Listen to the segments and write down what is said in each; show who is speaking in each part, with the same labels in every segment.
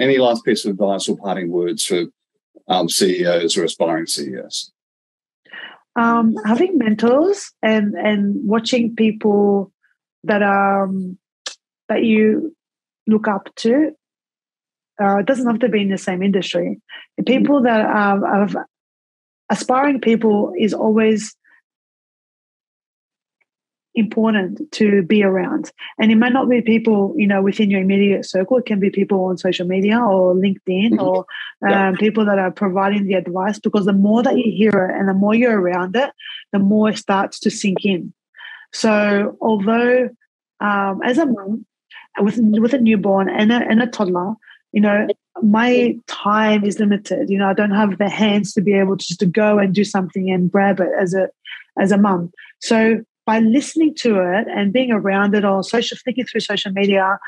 Speaker 1: Any last piece of advice or parting words for um, CEOs or aspiring CEOs?
Speaker 2: Um, having mentors and and watching people that um that you look up to. Uh, doesn't have to be in the same industry. The people that are, are aspiring people is always important to be around. And it might not be people, you know, within your immediate circle. It can be people on social media or LinkedIn mm-hmm. or um, yeah. people that are providing the advice because the more that you hear it and the more you're around it, the more it starts to sink in. So although um, as a mom with, with a newborn and a, and a toddler, you know, my time is limited. You know, I don't have the hands to be able to just to go and do something and grab it as a as a mum. So by listening to it and being around it or social thinking through social media,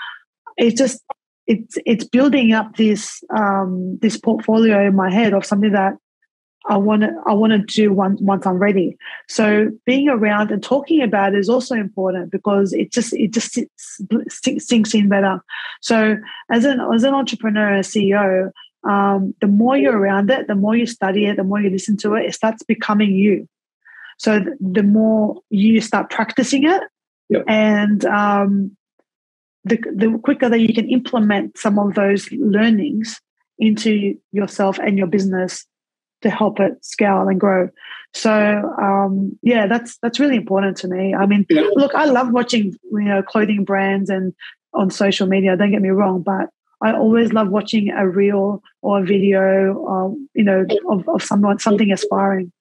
Speaker 2: it's just it's it's building up this um, this portfolio in my head of something that I want to I want to do once once I'm ready. So being around and talking about it is also important because it just it just sinks in better. So as an as an entrepreneur, CEO, um, the more you're around it, the more you study it, the more you listen to it, it starts becoming you. So th- the more you start practicing it, yep. and um, the the quicker that you can implement some of those learnings into yourself and your business to help it scale and grow. So um, yeah, that's that's really important to me. I mean, yeah. look, I love watching you know clothing brands and on social media. Don't get me wrong, but I always love watching a reel or a video, or, you know, of, of someone something aspiring.